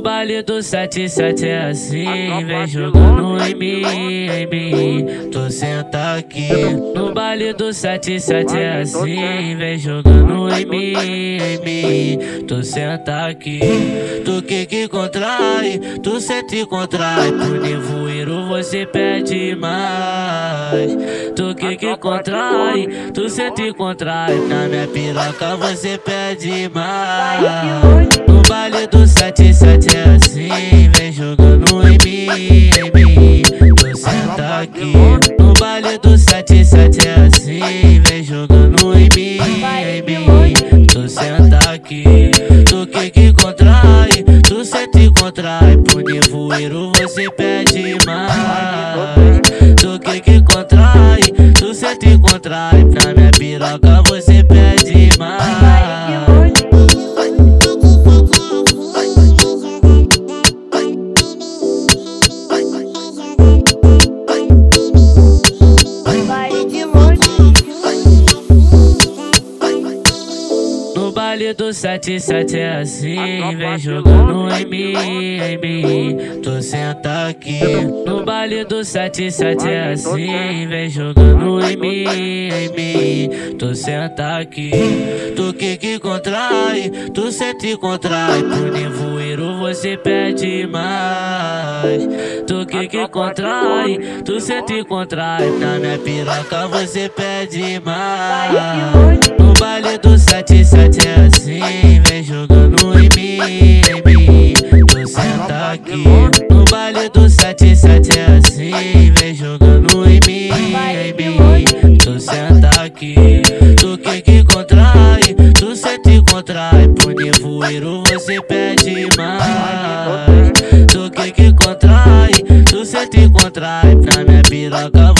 baile do 77 é assim, vem jogando em mim, em mim. Tu senta aqui. No baile do 77 é assim, vem jogando em mim, em mim. Tu senta aqui. Tu que que contrai, tu sente contrai. Por nevoeiro você pede mais. Tu que que contrai, tu sente contrai. Na minha piroca você pede mais. No baile do 77 é assim, vem jogando em mim, em mim. Tu senta aqui. No baile do 77 é assim, vem jogando em mim, em mim. Tu senta aqui. Tu que que contrai, tu sente contrai. Por nevoeiro você pede contrai. Na minha piroca você baile do 77 é assim, vem jogando em mim, em mim. Tu senta aqui. No baile do 77 é assim, vem jogando em mim, em mim. Tu senta aqui. Tu que que contrai, tu sente contrai. Por nevoeiro você pede mais. Tu que que contrai, tu sente contrai. Na minha piroca você pede mais. No baile do 77 é assim, vem jogando em mim, em mim. Tu senta aqui. No baile do 77 é assim, Nevoeiro você pede mais. Tu que que contrai, tu sente contrai. Na minha piroca